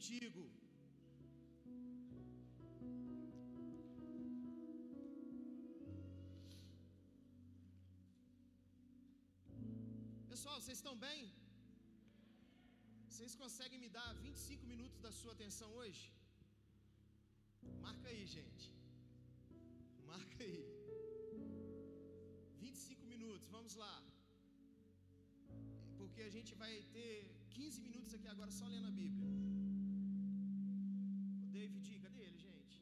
contigo. Pessoal, vocês estão bem? Vocês conseguem me dar 25 minutos da sua atenção hoje? Marca aí, gente. Marca aí. 25 minutos, vamos lá. Porque a gente vai ter 15 minutos aqui agora só lendo a Bíblia. David, cadê ele, gente?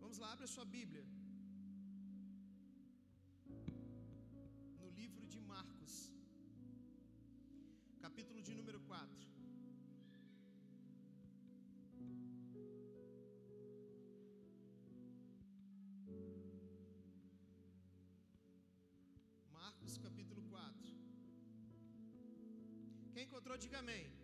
Vamos lá, abre a sua Bíblia. No livro de Marcos, capítulo de número 4. Marcos capítulo 4. Quem encontrou, diga amém.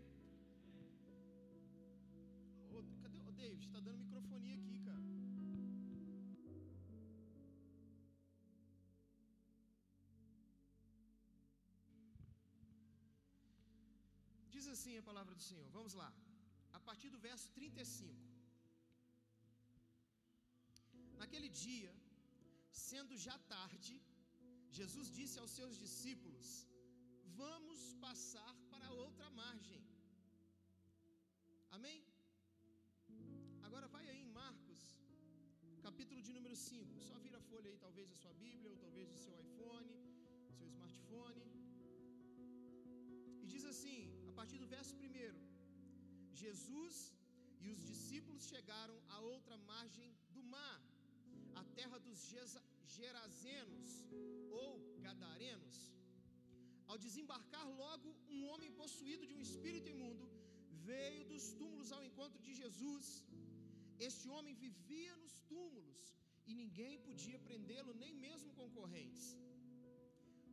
Assim a palavra do Senhor. Vamos lá. A partir do verso 35. Naquele dia, sendo já tarde, Jesus disse aos seus discípulos: Vamos passar para outra margem. Amém? Agora vai aí em Marcos, capítulo de número 5. Só vira a folha aí, talvez a sua Bíblia, ou talvez o seu iPhone, seu smartphone. E diz assim, partir do verso 1: Jesus e os discípulos chegaram a outra margem do mar, a terra dos Gerazenos ou Gadarenos. Ao desembarcar logo, um homem possuído de um espírito imundo veio dos túmulos ao encontro de Jesus. Este homem vivia nos túmulos e ninguém podia prendê-lo, nem mesmo concorrentes.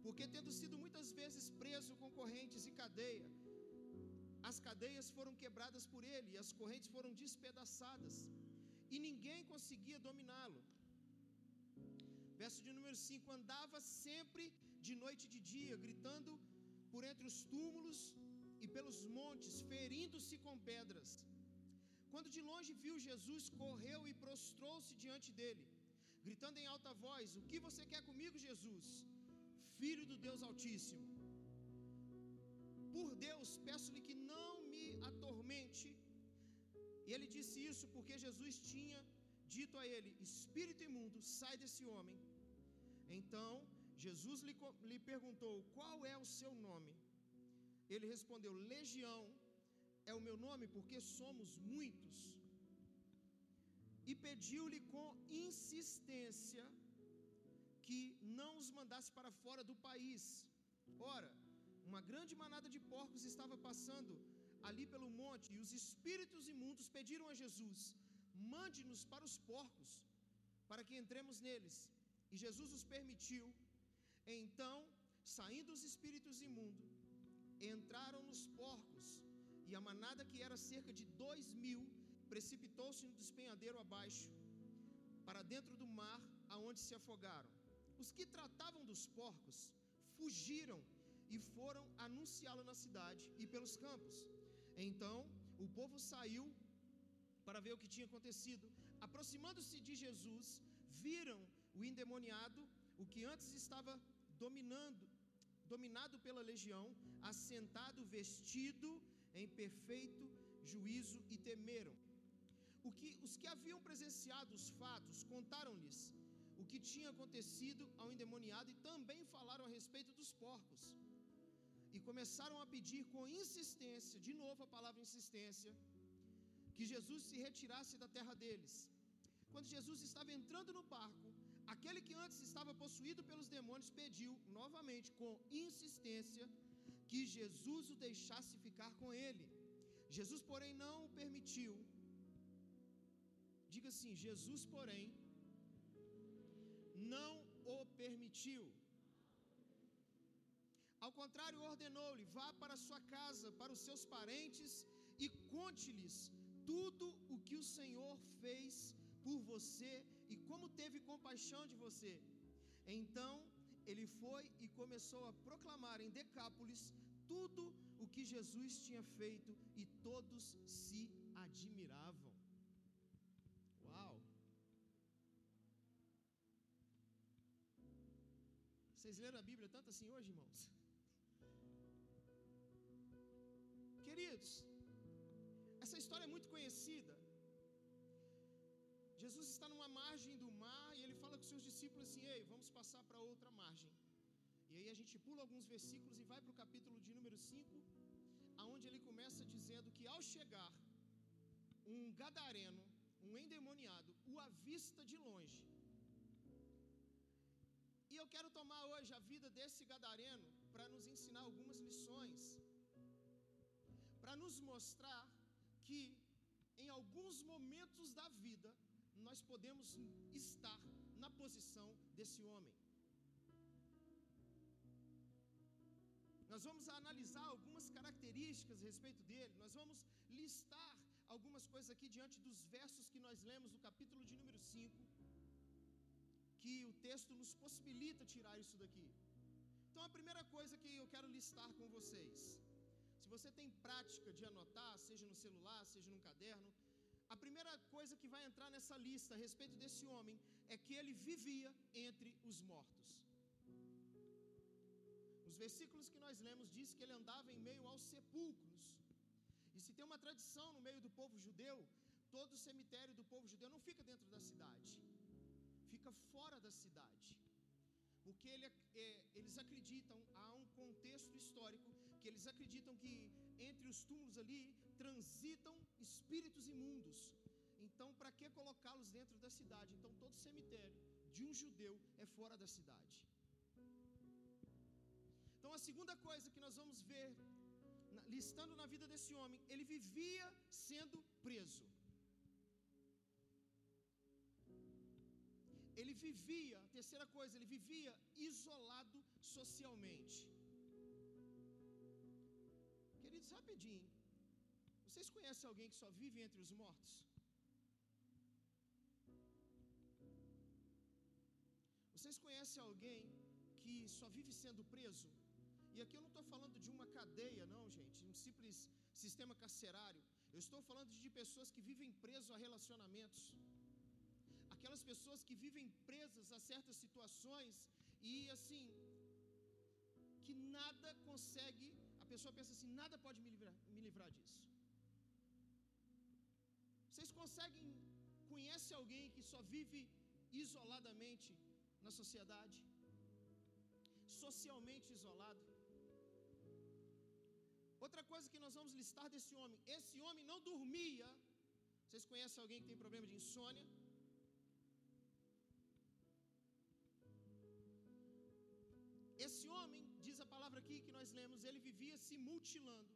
Porque, tendo sido muitas vezes preso com correntes e cadeia, as cadeias foram quebradas por ele e as correntes foram despedaçadas, e ninguém conseguia dominá-lo. Verso de número 5: Andava sempre de noite e de dia, gritando por entre os túmulos e pelos montes, ferindo-se com pedras. Quando de longe viu Jesus, correu e prostrou-se diante dele, gritando em alta voz: O que você quer comigo, Jesus? Filho do Deus Altíssimo. Por Deus, peço-lhe que E ele disse isso porque Jesus tinha dito a ele: Espírito imundo, sai desse homem. Então Jesus lhe, lhe perguntou: Qual é o seu nome? Ele respondeu: Legião é o meu nome, porque somos muitos. E pediu-lhe com insistência que não os mandasse para fora do país. Ora, uma grande manada de porcos estava passando ali pelo monte, e os espíritos imundos pediram a Jesus: mande-nos para os porcos, para que entremos neles. E Jesus os permitiu. Então, saindo os espíritos imundos, entraram nos porcos, e a manada, que era cerca de dois mil, precipitou-se no despenhadeiro abaixo, para dentro do mar, aonde se afogaram. Os que tratavam dos porcos fugiram e foram anunciá-lo na cidade e pelos campos. Então, o povo saiu para ver o que tinha acontecido. Aproximando-se de Jesus, viram o endemoniado, o que antes estava dominando, dominado pela legião, assentado, vestido em perfeito juízo e temeram. O que, os que haviam presenciado os fatos contaram-lhes o que tinha acontecido ao endemoniado e também falaram a respeito dos porcos. E começaram a pedir com insistência, de novo a palavra insistência, que Jesus se retirasse da terra deles. Quando Jesus estava entrando no barco, aquele que antes estava possuído pelos demônios pediu novamente, com insistência, que Jesus o deixasse ficar com ele. Jesus, porém, não o permitiu. Diga assim: Jesus, porém, não o permitiu. Ao contrário, ordenou-lhe: vá para sua casa, para os seus parentes e conte-lhes tudo o que o Senhor fez por você e como teve compaixão de você. Então ele foi e começou a proclamar em Decápolis tudo o que Jesus tinha feito e todos se admiravam. Uau! Vocês leram a Bíblia tanto assim hoje, irmãos? Queridos, essa história é muito conhecida. Jesus está numa margem do mar e ele fala com seus discípulos assim: Ei, vamos passar para outra margem. E aí a gente pula alguns versículos e vai para o capítulo de número 5, aonde ele começa dizendo que ao chegar um gadareno, um endemoniado, o avista de longe. E eu quero tomar hoje a vida desse gadareno para nos ensinar algumas lições, para nos mostrar que em alguns momentos da vida nós podemos estar na posição desse homem. Nós vamos analisar algumas características a respeito dele, nós vamos listar algumas coisas aqui diante dos versos que nós lemos no capítulo de número 5, que o texto nos possibilita tirar isso daqui. Então, a primeira coisa que eu quero listar com vocês, se você tem prática de anotar, seja no celular, seja num caderno, a primeira coisa que vai entrar nessa lista a respeito desse homem é que ele vivia entre os mortos. Os versículos que nós lemos diz que ele andava em meio aos sepulcros. E se tem uma tradição no meio do povo judeu, todo o cemitério do povo judeu não fica dentro da cidade, fica fora da cidade. Porque ele, é, eles acreditam, há um contexto histórico, que eles acreditam que entre os túmulos ali transitam espíritos imundos. Então, para que colocá-los dentro da cidade? Então, todo cemitério de um judeu é fora da cidade. Então, a segunda coisa que nós vamos ver, listando na vida desse homem, ele vivia sendo preso. Ele vivia, terceira coisa, ele vivia isolado socialmente. Rapidinho. Vocês conhecem alguém que só vive entre os mortos? Vocês conhecem alguém que só vive sendo preso? E aqui eu não estou falando de uma cadeia, não, gente, um simples sistema carcerário. Eu estou falando de pessoas que vivem presas a relacionamentos. Aquelas pessoas que vivem presas a certas situações e assim, que nada consegue, pessoa pensa assim: nada pode me livrar, me livrar disso. Vocês conseguem, conhece alguém que só vive isoladamente na sociedade? Socialmente isolado? Outra coisa que nós vamos listar desse homem: esse homem não dormia. Vocês conhecem alguém que tem problema de insônia? Vivia se mutilando.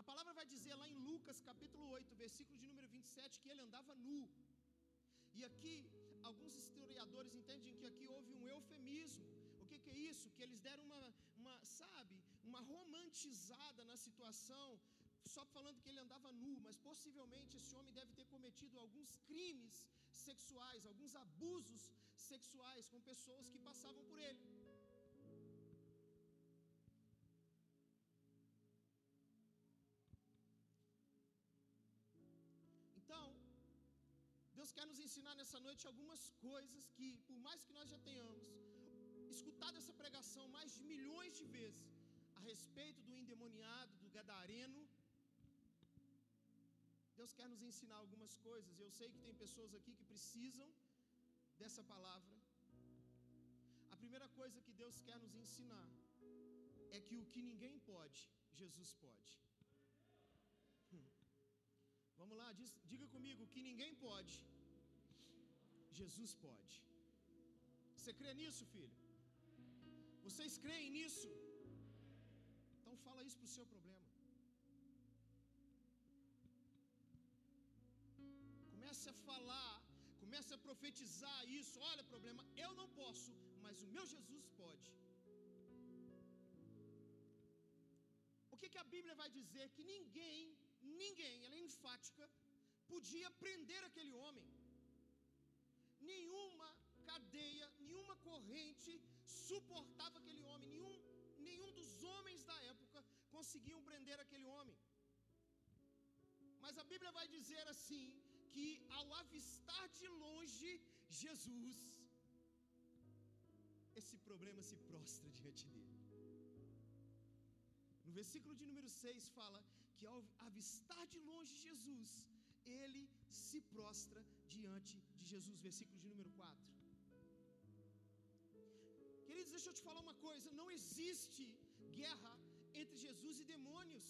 A palavra vai dizer lá em Lucas capítulo 8, versículo de número 27, que ele andava nu. E aqui, alguns historiadores entendem que aqui houve um eufemismo. O que, que é isso? Que eles deram uma, uma, sabe, uma romantizada na situação, só falando que ele andava nu, mas possivelmente esse homem deve ter cometido alguns crimes sexuais, alguns abusos sexuais com pessoas que passavam por ele. Ensinar nessa noite algumas coisas que, por mais que nós já tenhamos escutado essa pregação mais de milhões de vezes a respeito do endemoniado, do gadareno, Deus quer nos ensinar algumas coisas. Eu sei que tem pessoas aqui que precisam dessa palavra. A primeira coisa que Deus quer nos ensinar é que o que ninguém pode, Jesus pode. Hum. Vamos lá, diz, diga comigo: o que ninguém pode, Jesus pode. Você crê nisso, filho? Vocês creem nisso? Então fala isso para o seu problema. Comece a falar, comece a profetizar isso. Olha, problema, eu não posso, mas o meu Jesus pode. O que, que a Bíblia vai dizer? Que ninguém, ninguém, ela é enfática, podia prender aquele homem. Nenhuma cadeia, nenhuma corrente suportava aquele homem, nenhum, nenhum conseguiam prender aquele homem. Mas a Bíblia vai dizer assim: que ao avistar de longe Jesus, esse problema se prostra diante dele. No versículo de número 6 fala que ao avistar de longe Jesus, ele se prostra diante de Jesus. Versículo de número 4. Queridos, deixa eu te falar uma coisa: não existe guerra entre Jesus e demônios.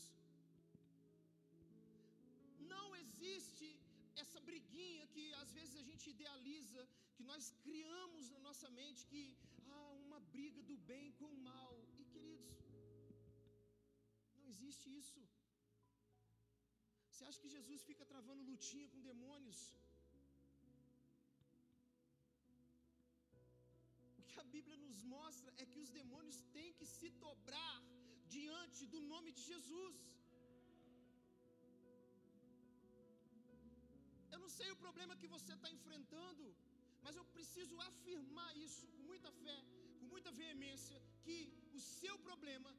Não existe essa briguinha que às vezes a gente idealiza, que nós criamos na nossa mente que ah, uma briga do bem com o mal. E queridos, não existe isso. Acha que Jesus fica travando lutinha com demônios? O que a Bíblia nos mostra é que os demônios têm que se dobrar diante do nome de Jesus. Eu não sei o problema que você está enfrentando, mas eu preciso afirmar isso com muita fé, com muita veemência, que o seu problema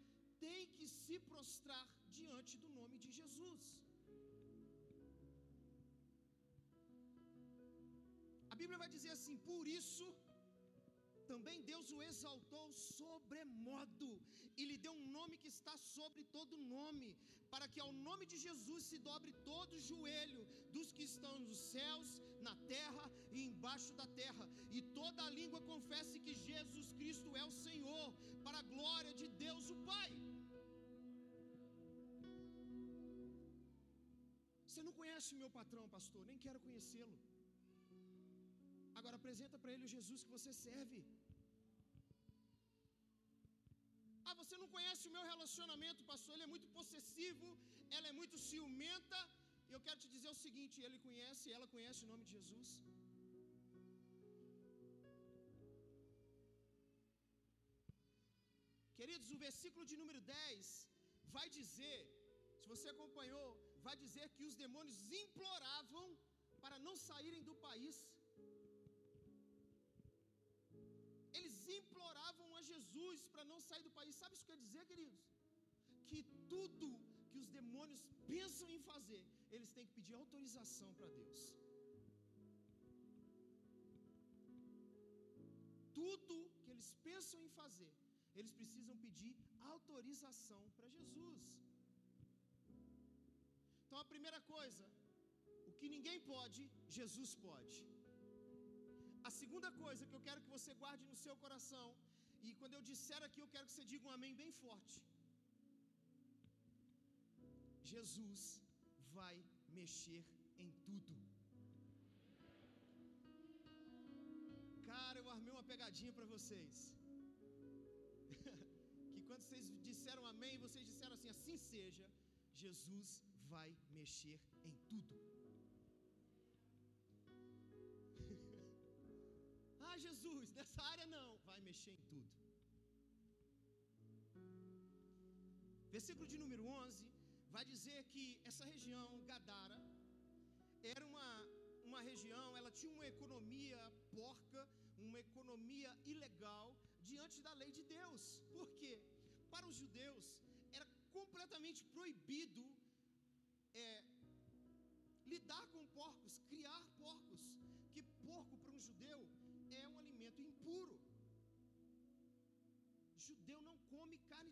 tem que se prostrar diante do nome de Jesus. Bíblia vai dizer assim: por isso também Deus o exaltou sobremodo e lhe deu um nome que está sobre todo nome, para que ao nome de Jesus se dobre todo joelho dos que estão nos céus, na terra e embaixo da terra, e toda língua confesse que Jesus Cristo é o Senhor, para a glória de Deus o Pai. Você não conhece o meu patrão, pastor, nem quero conhecê-lo. Agora apresenta para ele o Jesus que você serve. Ah, você não conhece o meu relacionamento, pastor? Ele é muito possessivo, ela é muito ciumenta. E eu quero te dizer o seguinte: ele conhece, ela conhece o nome de Jesus. Queridos, o versículo de número 10 vai dizer, se você acompanhou, vai dizer que os demônios imploravam para não saírem do país. Jesus para não sair do país. Sabe isso que quer dizer, queridos? Que tudo que os demônios pensam em fazer, eles têm que pedir autorização para Deus. Tudo que eles pensam em fazer, eles precisam pedir autorização para Jesus. Então a primeira coisa, o que ninguém pode, Jesus pode. A segunda coisa que eu quero que você guarde no seu coração, e quando eu disser aqui, eu quero que você diga um amém bem forte. Jesus vai mexer em tudo. Cara, eu armei uma pegadinha para vocês. que quando vocês disseram amém, vocês disseram assim: assim seja, Jesus vai mexer em tudo. Jesus, nessa área não, vai mexer em tudo. Versículo de número 11 vai dizer que essa região, Gadara, era uma, uma região, ela tinha uma economia porca, uma economia ilegal diante da lei de Deus. Por quê? Para os judeus era completamente proibido é, lidar com porcos, criar porcos, que porco para um judeu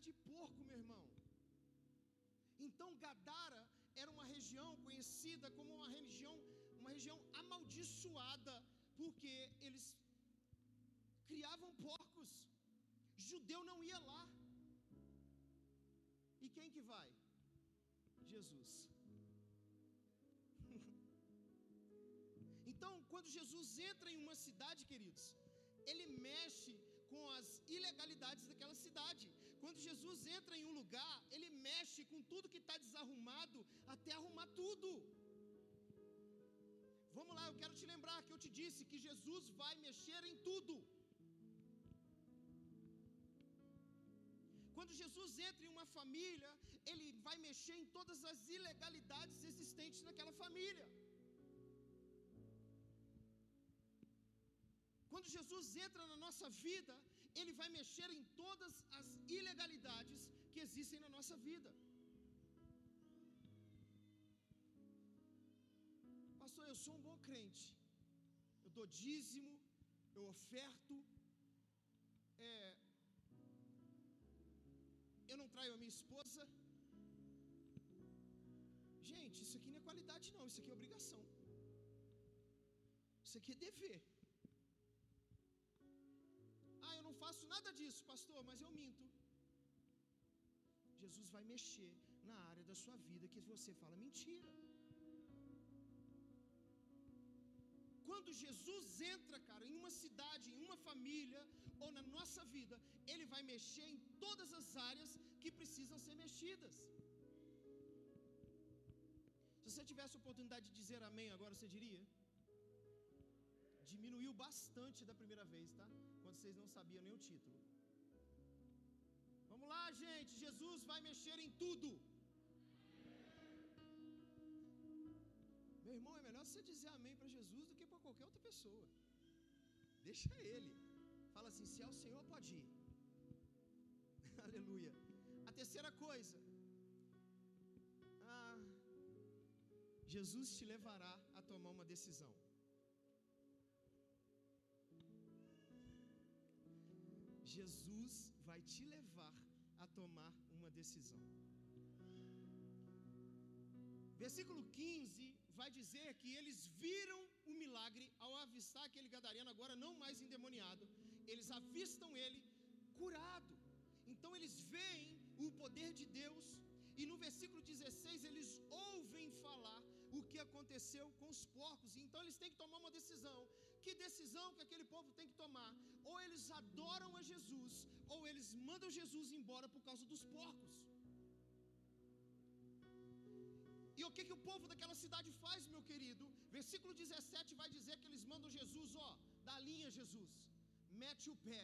de porco, meu irmão. Então Gadara era uma região conhecida como uma região, uma região amaldiçoada, porque eles criavam porcos. Judeu não ia lá. E quem que vai? Jesus. então, quando Jesus entra em uma cidade, queridos, ele mexe com as ilegalidades daquela cidade. Quando Jesus entra em um lugar, ele mexe com tudo que está desarrumado até arrumar tudo. Vamos lá, eu quero te lembrar que eu te disse que Jesus vai mexer em tudo. Quando Jesus entra em uma família, ele vai mexer em todas as ilegalidades existentes naquela família. Quando Jesus entra na nossa vida, ele vai mexer em todas as ilegalidades que existem na nossa vida. Pastor, eu sou um bom crente, eu dou dízimo, eu oferto, é, eu não traio a minha esposa. Gente, isso aqui não é qualidade, não, isso aqui é obrigação, isso aqui é dever faço nada disso, pastor, mas eu minto. Jesus vai mexer na área da sua vida que você fala mentira. Quando Jesus entra, cara, em uma cidade, em uma família ou na nossa vida, ele vai mexer em todas as áreas que precisam ser mexidas. Se você tivesse a oportunidade de dizer amém agora, você diria? Diminuiu bastante da primeira vez, tá? Quando vocês não sabiam nem o título. Vamos lá, gente. Jesus vai mexer em tudo. Meu irmão, é melhor você dizer amém para Jesus do que para qualquer outra pessoa. Deixa ele. Fala assim: se é o Senhor, pode ir. Aleluia. A terceira coisa. Ah, Jesus te levará a tomar uma decisão. Jesus vai te levar a tomar uma decisão. Versículo 15 vai dizer que eles viram o milagre ao avistar aquele gadareno, agora não mais endemoniado, eles avistam ele curado. Então eles veem o poder de Deus, e no versículo 16 eles ouvem falar o que aconteceu com os porcos, então eles têm que tomar uma decisão. Que decisão que aquele povo tem que tomar? Ou eles adoram a Jesus, ou eles mandam Jesus embora por causa dos porcos. E o que, que o povo daquela cidade faz, meu querido? Versículo 17 vai dizer que eles mandam Jesus, ó, da linha Jesus, mete o pé.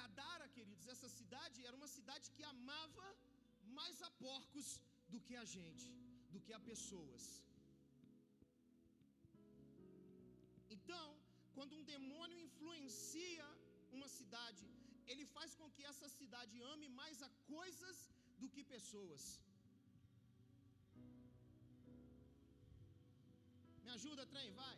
Gadara, queridos, essa cidade era uma cidade que amava mais a porcos do que a gente, do que a pessoas. Então, quando um demônio influencia uma cidade, ele faz com que essa cidade ame mais a coisas do que pessoas. Me ajuda, trem, vai.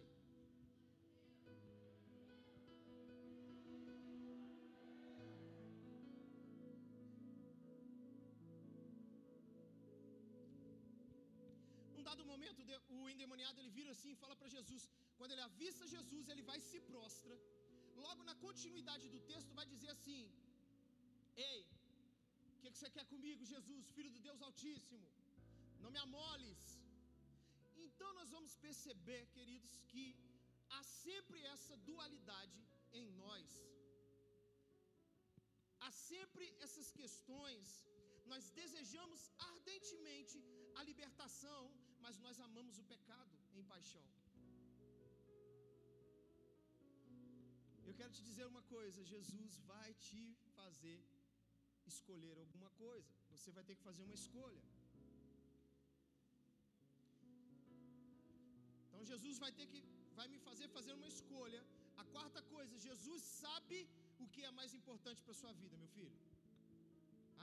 Momento, o endemoniado ele vira assim e fala para Jesus. Quando ele avista Jesus, ele vai e se prostra logo na continuidade do texto, vai dizer assim: Ei, o que, que você quer comigo, Jesus, filho do Deus Altíssimo? Não me amoles. Então nós vamos perceber, queridos, que há sempre essa dualidade em nós. Há sempre essas questões. Nós desejamos ardentemente a libertação, mas nós amamos o pecado em paixão. Eu quero te dizer uma coisa: Jesus vai te fazer escolher alguma coisa. Você vai ter que fazer uma escolha. Então Jesus vai ter que vai me fazer fazer uma escolha. A quarta coisa, Jesus sabe o que é mais importante para sua vida, meu filho.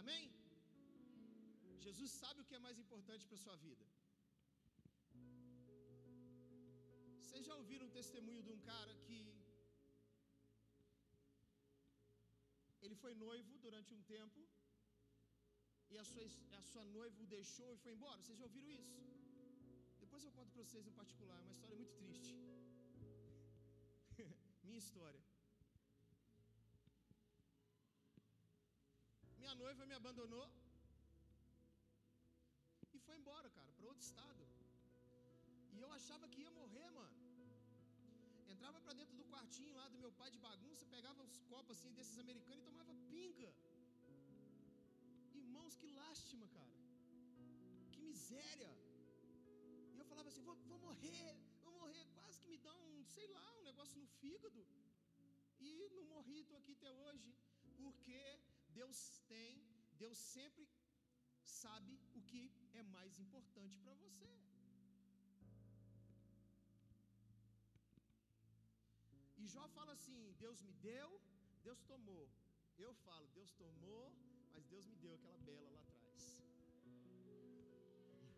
Amém? Jesus sabe o que é mais importante para sua vida. Vocês já ouviram um testemunho de um cara que Ele foi noivo durante um tempo e a sua, a sua noiva o deixou e foi embora. Vocês já ouviram isso? Depois eu conto para vocês no particular, é uma história muito triste. Minha história. Minha noiva me abandonou e foi embora, cara, para outro estado. Eu achava que ia morrer, mano. Entrava para dentro do quartinho lá do meu pai de bagunça, pegava uns copos assim desses americanos e tomava pinga. Irmãos, que lástima, cara. Que miséria. E eu falava assim: vou, vou morrer, vou morrer. Quase que me dá um, sei lá, um negócio no fígado. E não morri, estou aqui até hoje. Porque Deus tem, Deus sempre sabe o que é mais importante para você. E Jó fala assim: Deus me deu, Deus tomou. Eu falo, Deus tomou, mas Deus me deu aquela bela lá atrás.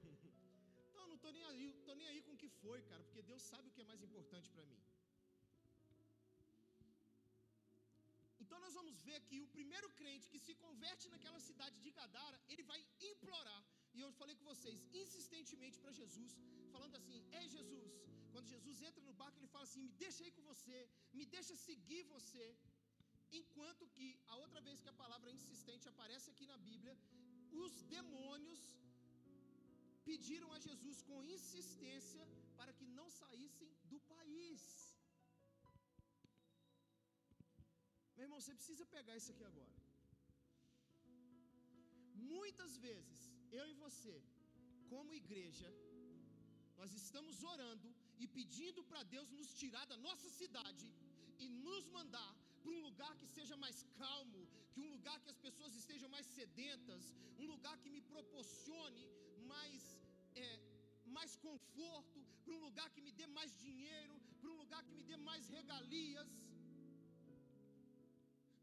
então eu não estou nem aí, tô nem aí com o que foi, cara, porque Deus sabe o que é mais importante para mim. Então nós vamos ver que o primeiro crente que se converte naquela cidade de Gadara, ele vai implorar. E eu falei com vocês, insistentemente para Jesus, falando assim: "Ei Jesus". Quando Jesus entra no barco, ele fala assim: "Me deixa aí com você, me deixa seguir você". Enquanto que a outra vez que a palavra insistente aparece aqui na Bíblia, os demônios pediram a Jesus com insistência para que não saíssem do país. Meu irmão, você precisa pegar isso aqui agora. Muitas vezes, eu e você, como igreja, nós estamos orando e pedindo para Deus nos tirar da nossa cidade e nos mandar para um lugar que seja mais calmo, que um lugar que as pessoas estejam mais sedentas, um lugar que me proporcione mais, é, mais conforto, para um lugar que me dê mais dinheiro, para um lugar que me dê mais regalias.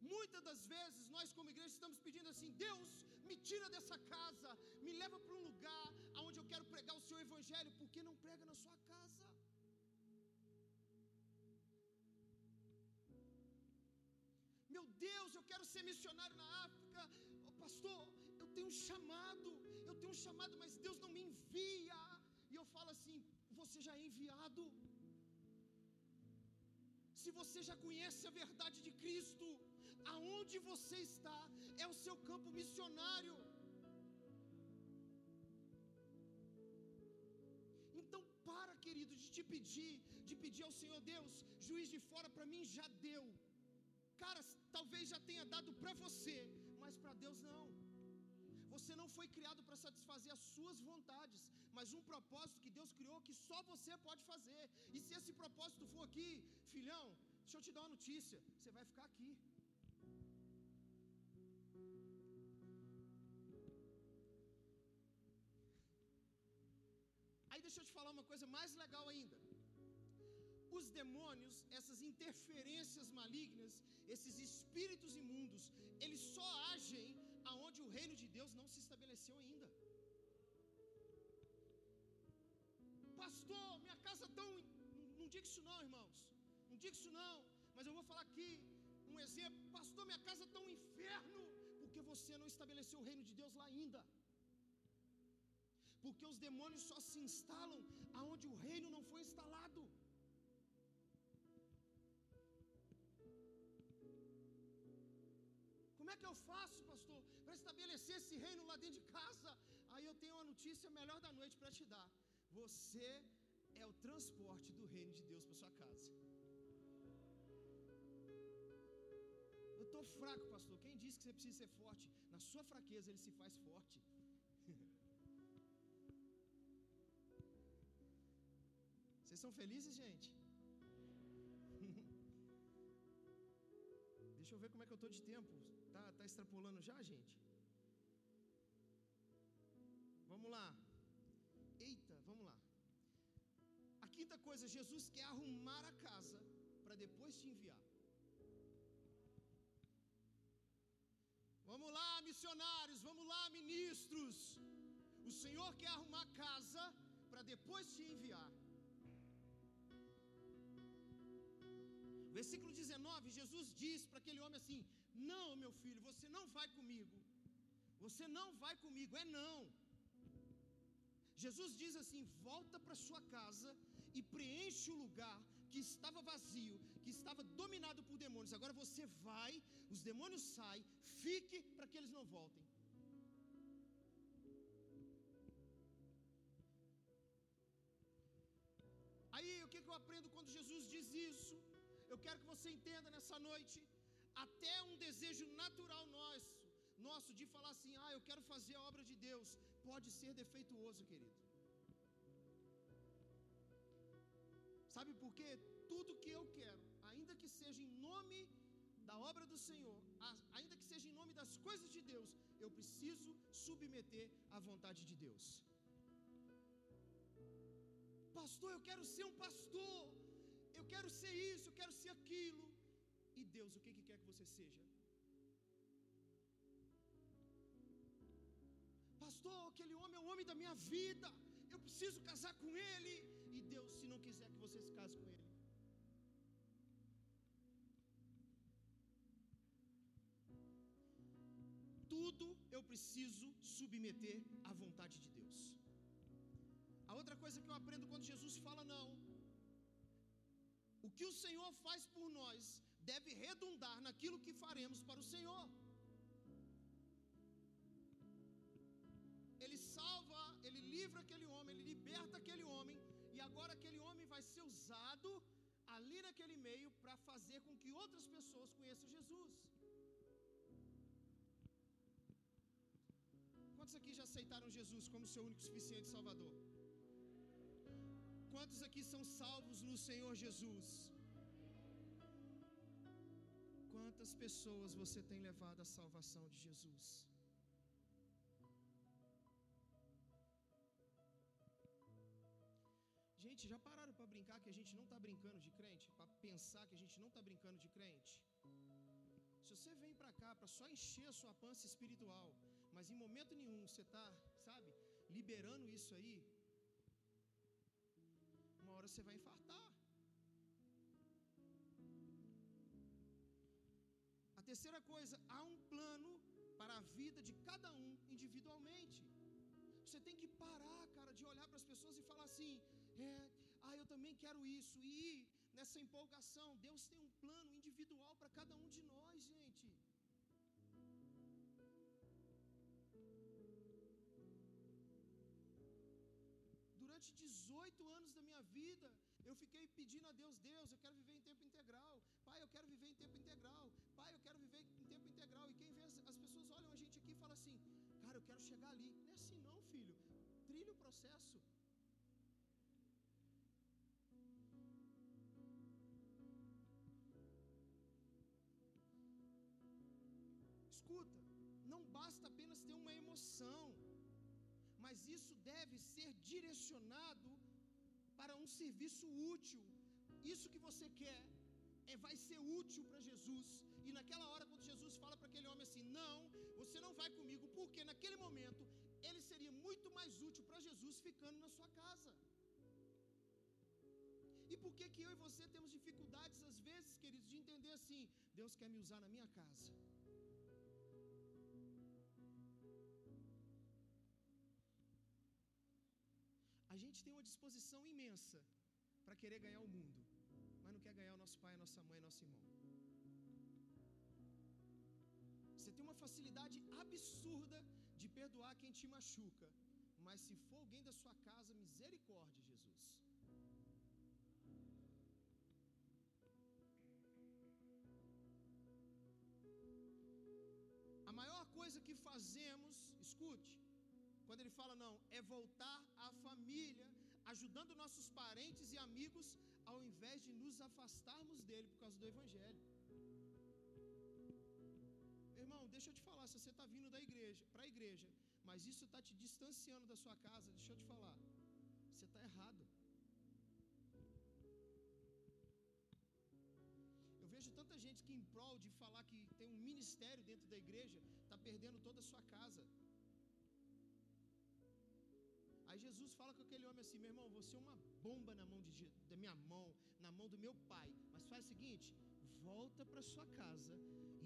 Muitas das vezes nós, como igreja, estamos pedindo assim: Deus, me tira dessa casa, me leva para um lugar onde eu quero pregar o seu evangelho, porque não prega na sua casa. Meu Deus, eu quero ser missionário na África. Oh, pastor, eu tenho um chamado, eu tenho um chamado, mas Deus não me envia. E eu falo assim: você já é enviado. Se você já conhece a verdade de Cristo, aonde você está é o seu campo missionário. Então para, querido, de te pedir, de pedir ao Senhor Deus, juiz de fora para mim já deu. Cara, talvez já tenha dado para você, mas para Deus não. Você não foi criado para satisfazer as suas vontades, mas um propósito que Deus criou que só você pode fazer. E se esse propósito for aqui, filhão, deixa eu te dar uma notícia: você vai ficar aqui. Aí deixa eu te falar uma coisa mais legal ainda. Os demônios, essas interferências malignas, esses espíritos imundos, eles só agem aonde o reino de Deus não se estabeleceu ainda. Pastor, minha casa tão. Não diga isso não, irmãos. Não diga isso não. Mas eu vou falar aqui um exemplo. Pastor, minha casa está um inferno. Porque você não estabeleceu o reino de Deus lá ainda. Porque os demônios só se instalam aonde o reino não foi instalado. É que eu faço, pastor, para estabelecer esse reino lá dentro de casa? Aí eu tenho uma notícia melhor da noite para te dar. Você é o transporte do reino de Deus para sua casa. Eu estou fraco, pastor. Quem disse que você precisa ser forte? Na sua fraqueza ele se faz forte. Vocês são felizes, gente? Deixa eu ver como é que eu estou de tempo. Tá, tá extrapolando já, gente? Vamos lá. Eita, vamos lá. A quinta coisa, Jesus quer arrumar a casa para depois te enviar. Vamos lá, missionários, vamos lá, ministros. O Senhor quer arrumar a casa para depois te enviar. Versículo 19, Jesus diz para aquele homem assim: Não, meu filho, você não vai comigo. Você não vai comigo, é não. Jesus diz assim: Volta para sua casa e preenche o lugar que estava vazio, que estava dominado por demônios. Agora você vai, os demônios saem, fique para que eles não voltem. Eu quero que você entenda nessa noite, até um desejo natural nosso, nosso de falar assim: "Ah, eu quero fazer a obra de Deus", pode ser defeituoso, querido. Sabe por quê? Tudo que eu quero, ainda que seja em nome da obra do Senhor, ainda que seja em nome das coisas de Deus, eu preciso submeter à vontade de Deus. Pastor, eu quero ser um pastor eu quero ser isso, eu quero ser aquilo. E Deus, o que, que quer que você seja? aquele homem é o homem da minha vida, eu preciso casar com ele. E Deus, se não quiser que você se case com ele. Tudo eu preciso submeter à vontade de Deus. A outra coisa que eu aprendo quando Jesus fala não, o que o Senhor faz por nós deve redundar naquilo que faremos para o Senhor. Ele salva, ele livra aquele homem, ele liberta aquele homem, e agora aquele homem vai ser usado ali naquele meio para fazer com que outras pessoas conheçam Jesus. Quantos aqui já aceitaram Jesus como seu único suficiente Salvador? Quantos aqui são salvos no Senhor Jesus? Quantas pessoas você tem levado à salvação de Jesus? Gente, já pararam para brincar que a gente não está brincando de crente? Para pensar que a gente não está brincando de crente? Se você vem para cá para só encher a sua pança espiritual, mas em momento nenhum você está, sabe, liberando isso aí, hora você vai infartar. A terceira coisa, há um plano para a vida de cada um individualmente. Você tem que parar, cara, de olhar para as pessoas e falar assim: é, ah, eu também quero isso. E nessa empolgação, Deus tem um plano individual para cada um de nós, gente. 18 anos da minha vida, eu fiquei pedindo a Deus, Deus, eu quero viver em tempo integral. Pai, eu quero viver em tempo integral. Pai, eu quero viver em tempo integral. E quem vê, as pessoas olham a gente aqui e falam assim: Cara, eu quero chegar ali. Não é assim não, filho. Trilha o processo. Escuta, não basta apenas ter uma emoção, mas isso deve ser direcionado para um serviço útil. Isso que você quer é, vai ser útil para Jesus. E naquela hora, quando Jesus fala para aquele homem assim: Não, você não vai comigo, porque naquele momento ele seria muito mais útil para Jesus ficando na sua casa. E por que, que eu e você temos dificuldades, às vezes, queridos, de entender assim: Deus quer me usar na minha casa. Gente tem uma disposição imensa para querer ganhar o mundo, mas não quer ganhar o nosso pai, a nossa mãe, nosso irmão. Você tem uma facilidade absurda de perdoar quem te machuca, mas se for alguém da sua casa, misericórdia, Jesus. A maior coisa que fazemos, escute, quando ele fala não, é voltar à família, ajudando nossos parentes e amigos, ao invés de nos afastarmos dele por causa do Evangelho. Irmão, deixa eu te falar, se você está vindo da igreja, para a igreja, mas isso está te distanciando da sua casa, deixa eu te falar, você está errado. Eu vejo tanta gente que, em prol de falar que tem um ministério dentro da igreja, está perdendo toda a sua casa. Jesus fala com aquele homem assim: meu irmão, você é uma bomba na mão de, da minha mão, na mão do meu pai. Mas faz o seguinte: volta para sua casa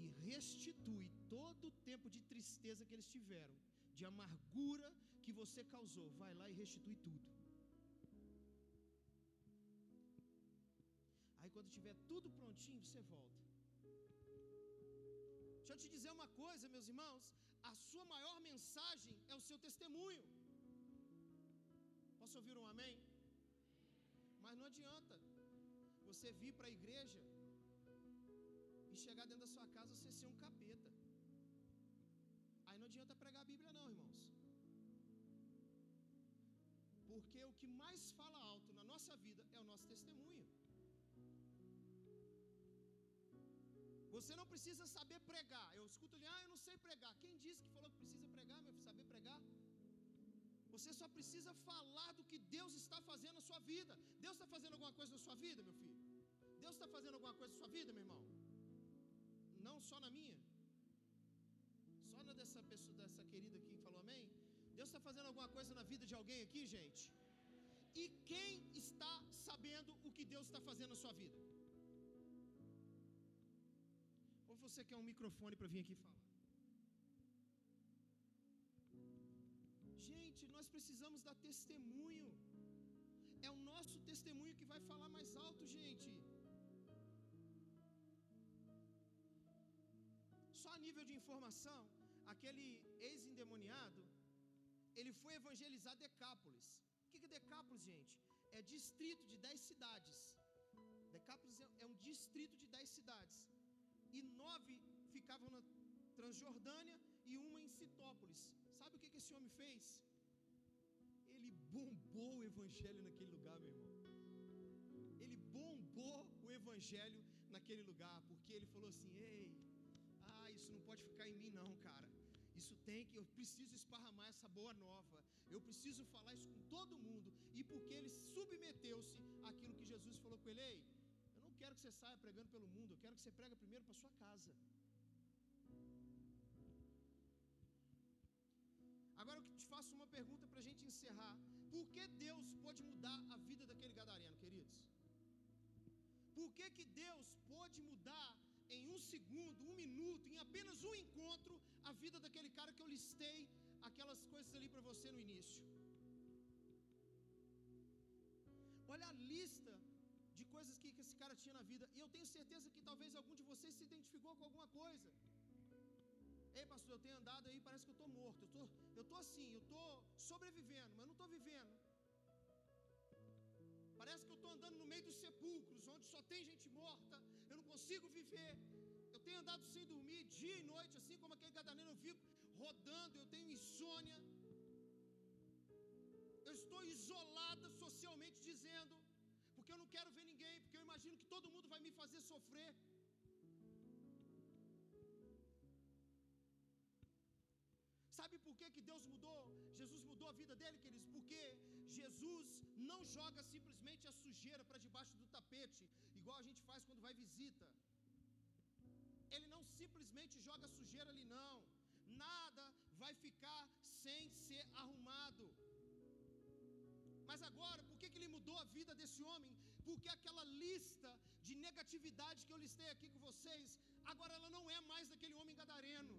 e restitui todo o tempo de tristeza que eles tiveram, de amargura que você causou. Vai lá e restitui tudo. Aí quando tiver tudo prontinho, você volta. Deixa eu te dizer uma coisa, meus irmãos: a sua maior mensagem é o seu testemunho. Posso ouvir um amém? Mas não adianta você vir para a igreja e chegar dentro da sua casa você ser um capeta. Aí não adianta pregar a Bíblia, não, irmãos. Porque o que mais fala alto na nossa vida é o nosso testemunho. Você não precisa saber pregar. Eu escuto ali, ah, eu não sei pregar. Quem disse que falou que precisa pregar, meu saber pregar? Você só precisa falar do que Deus está fazendo na sua vida. Deus está fazendo alguma coisa na sua vida, meu filho? Deus está fazendo alguma coisa na sua vida, meu irmão? Não só na minha. Só na dessa pessoa, dessa querida aqui que falou amém. Deus está fazendo alguma coisa na vida de alguém aqui, gente? E quem está sabendo o que Deus está fazendo na sua vida? Ou você quer um microfone para vir aqui falar? Precisamos dar testemunho. É o nosso testemunho que vai falar mais alto, gente. Só a nível de informação, aquele ex-endemoniado, ele foi evangelizar Decápolis. O que é Decápolis, gente? É distrito de dez cidades. Decápolis é, é um distrito de dez cidades. E nove ficavam na Transjordânia e uma em Citópolis. Sabe o que esse homem fez? Bombou o evangelho naquele lugar, meu irmão. Ele bombou o evangelho naquele lugar, porque ele falou assim: "Ei, ah, isso não pode ficar em mim não, cara. Isso tem que, eu preciso esparramar essa boa nova. Eu preciso falar isso com todo mundo. E porque ele submeteu-se àquilo que Jesus falou com ele, ei, eu não quero que você saia pregando pelo mundo, eu quero que você prega primeiro para sua casa. Agora eu te faço uma pergunta para a gente encerrar. Por que Deus pode mudar a vida daquele gadareno, queridos? Por que, que Deus pode mudar em um segundo, um minuto, em apenas um encontro, a vida daquele cara que eu listei aquelas coisas ali para você no início. Olha a lista de coisas que, que esse cara tinha na vida, e eu tenho certeza que talvez algum de vocês se identificou com alguma coisa. Ei, pastor, eu tenho andado aí, parece que eu estou morto. Eu tô, estou tô assim, eu estou sobrevivendo, mas não estou vivendo. Parece que eu estou andando no meio dos sepulcros, onde só tem gente morta, eu não consigo viver. Eu tenho andado sem dormir dia e noite, assim como aquele gadareno, eu fico rodando, eu tenho insônia. Eu estou isolada socialmente dizendo, porque eu não quero ver ninguém, porque eu imagino que todo mundo vai me fazer sofrer. Sabe por que, que Deus mudou? Jesus mudou a vida dele, queridos? Porque Jesus não joga simplesmente a sujeira para debaixo do tapete, igual a gente faz quando vai visita. Ele não simplesmente joga sujeira ali, não. Nada vai ficar sem ser arrumado. Mas agora, por que, que ele mudou a vida desse homem? Porque aquela lista de negatividade que eu listei aqui com vocês, agora ela não é mais daquele homem gadareno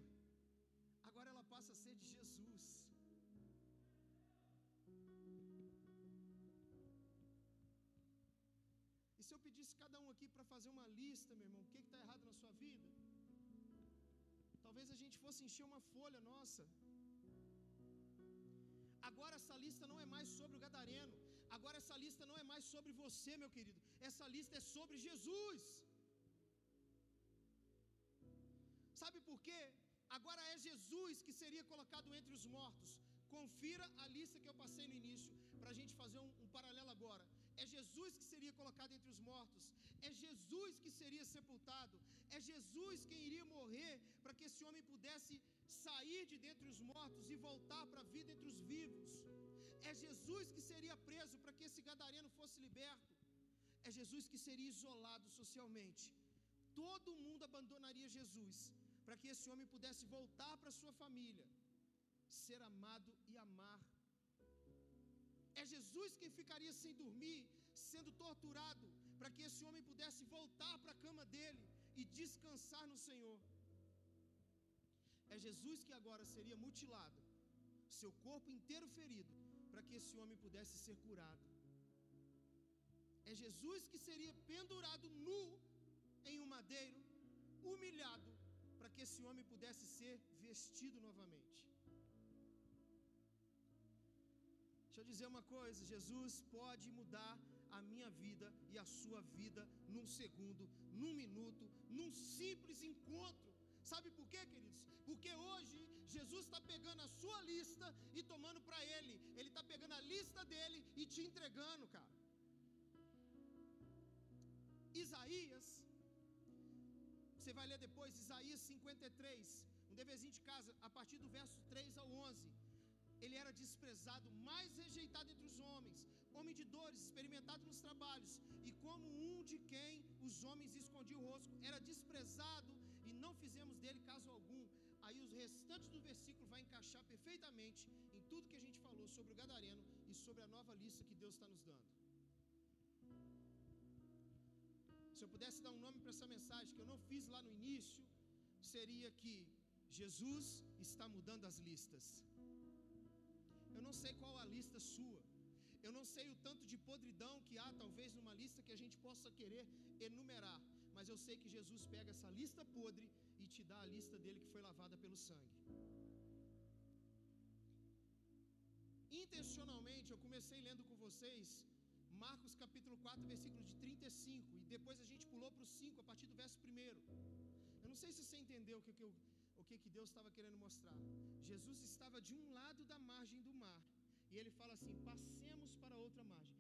agora ela passa a ser de Jesus. E se eu pedisse cada um aqui para fazer uma lista, meu irmão, o que está errado na sua vida? Talvez a gente fosse encher uma folha nossa. Agora essa lista não é mais sobre o gadareno. Agora essa lista não é mais sobre você, meu querido. Essa lista é sobre Jesus. Sabe por quê? Agora é Jesus que seria colocado entre os mortos. Confira a lista que eu passei no início, para a gente fazer um, um, paralelo agora. É Jesus que seria colocado entre os mortos, é Jesus que seria sepultado, é Jesus quem iria morrer para que esse homem pudesse sair de dentre os mortos e voltar para a vida entre os vivos. É Jesus que seria preso para que esse gadareno fosse liberto. É Jesus que seria isolado socialmente. Todo mundo abandonaria Jesus para que esse homem pudesse voltar para sua família, ser amado e amar. É Jesus quem ficaria sem dormir, sendo torturado, para que esse homem pudesse voltar para a cama dele e descansar no Senhor. É Jesus que agora seria mutilado, seu corpo inteiro ferido, para que esse homem pudesse ser curado. É Jesus que seria pendurado nu em um madeiro, humilhado, para que esse homem pudesse ser vestido novamente. Deixa eu dizer uma coisa: Jesus pode mudar a minha vida e a sua vida num segundo, num minuto, num simples encontro. Sabe por quê, queridos? Porque hoje Jesus está pegando a sua lista e tomando para Ele. Ele está pegando a lista dele e te entregando, cara. Isaías você vai ler depois Isaías 53, um deverzinho de casa, a partir do verso 3 ao 11. Ele era desprezado, mais rejeitado entre os homens, homem de dores, experimentado nos trabalhos, e como um de quem os homens escondiam o rosto, era desprezado e não fizemos dele caso algum. aí os restantes do versículo vai encaixar perfeitamente em tudo que a gente falou sobre o gadareno e sobre a nova lista que Deus está nos dando. Se eu pudesse dar um nome para essa mensagem que eu não fiz lá no início, seria que Jesus está mudando as listas. Eu não sei qual a lista sua. Eu não sei o tanto de podridão que há, talvez, numa lista que a gente possa querer enumerar. Mas eu sei que Jesus pega essa lista podre e te dá a lista dele que foi lavada pelo sangue. Intencionalmente, eu comecei lendo com vocês Marcos capítulo 4, versículo de 35, e depois a gente pulou para o 5, a partir do verso 1. Eu não sei se você entendeu o que, que, o que, que Deus estava querendo mostrar. Jesus estava de um lado da margem do mar, e ele fala assim: passemos para outra margem.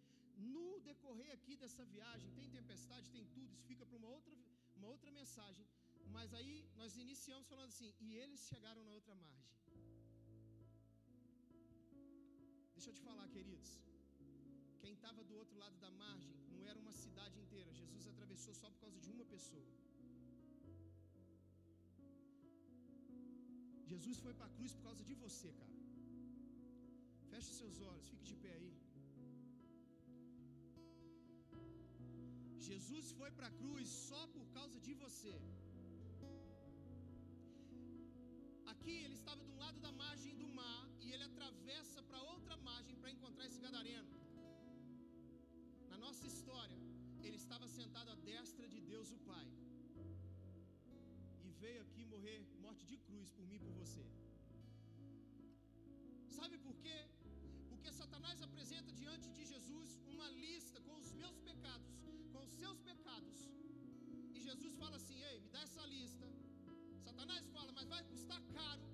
No decorrer aqui dessa viagem, tem tempestade, tem tudo, isso fica para uma outra, uma outra mensagem. Mas aí nós iniciamos falando assim: e eles chegaram na outra margem. Deixa eu te falar, queridos. Quem estava do outro lado da margem não era uma cidade inteira. Jesus atravessou só por causa de uma pessoa. Jesus foi para a cruz por causa de você, cara. Feche seus olhos, fique de pé aí. Jesus foi para a cruz só por causa de você. Aqui ele estava de um lado da margem do mar e ele atravessa para nossa história, ele estava sentado à destra de Deus o Pai e veio aqui morrer morte de cruz por mim e por você. Sabe por quê? Porque Satanás apresenta diante de Jesus uma lista com os meus pecados, com os seus pecados. E Jesus fala assim: Ei, me dá essa lista. Satanás fala, mas vai custar caro.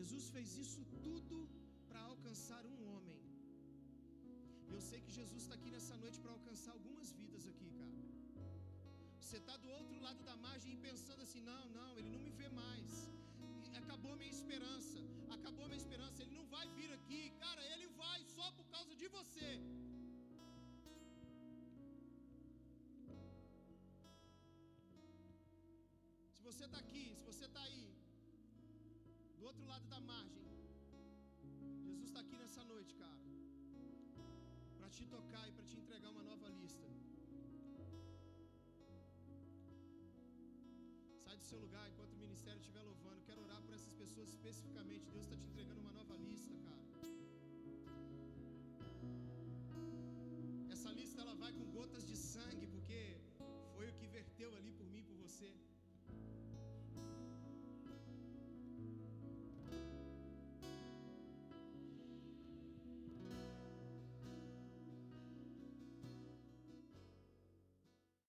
Jesus fez isso tudo para alcançar um homem. E eu sei que Jesus está aqui nessa noite para alcançar algumas vidas aqui, cara. Você está do outro lado da margem e pensando assim: não, não, ele não me vê mais. Acabou minha esperança. Acabou minha esperança. Ele não vai vir aqui. Cara, ele vai só por causa de você. Se você está aqui, se outro lado da margem, Jesus está aqui nessa noite, cara, para te tocar e para te entregar uma nova lista. Sai do seu lugar enquanto o ministério estiver louvando. Quero orar por essas pessoas especificamente. Deus está te entregando uma nova lista, cara. Essa lista ela vai com gotas de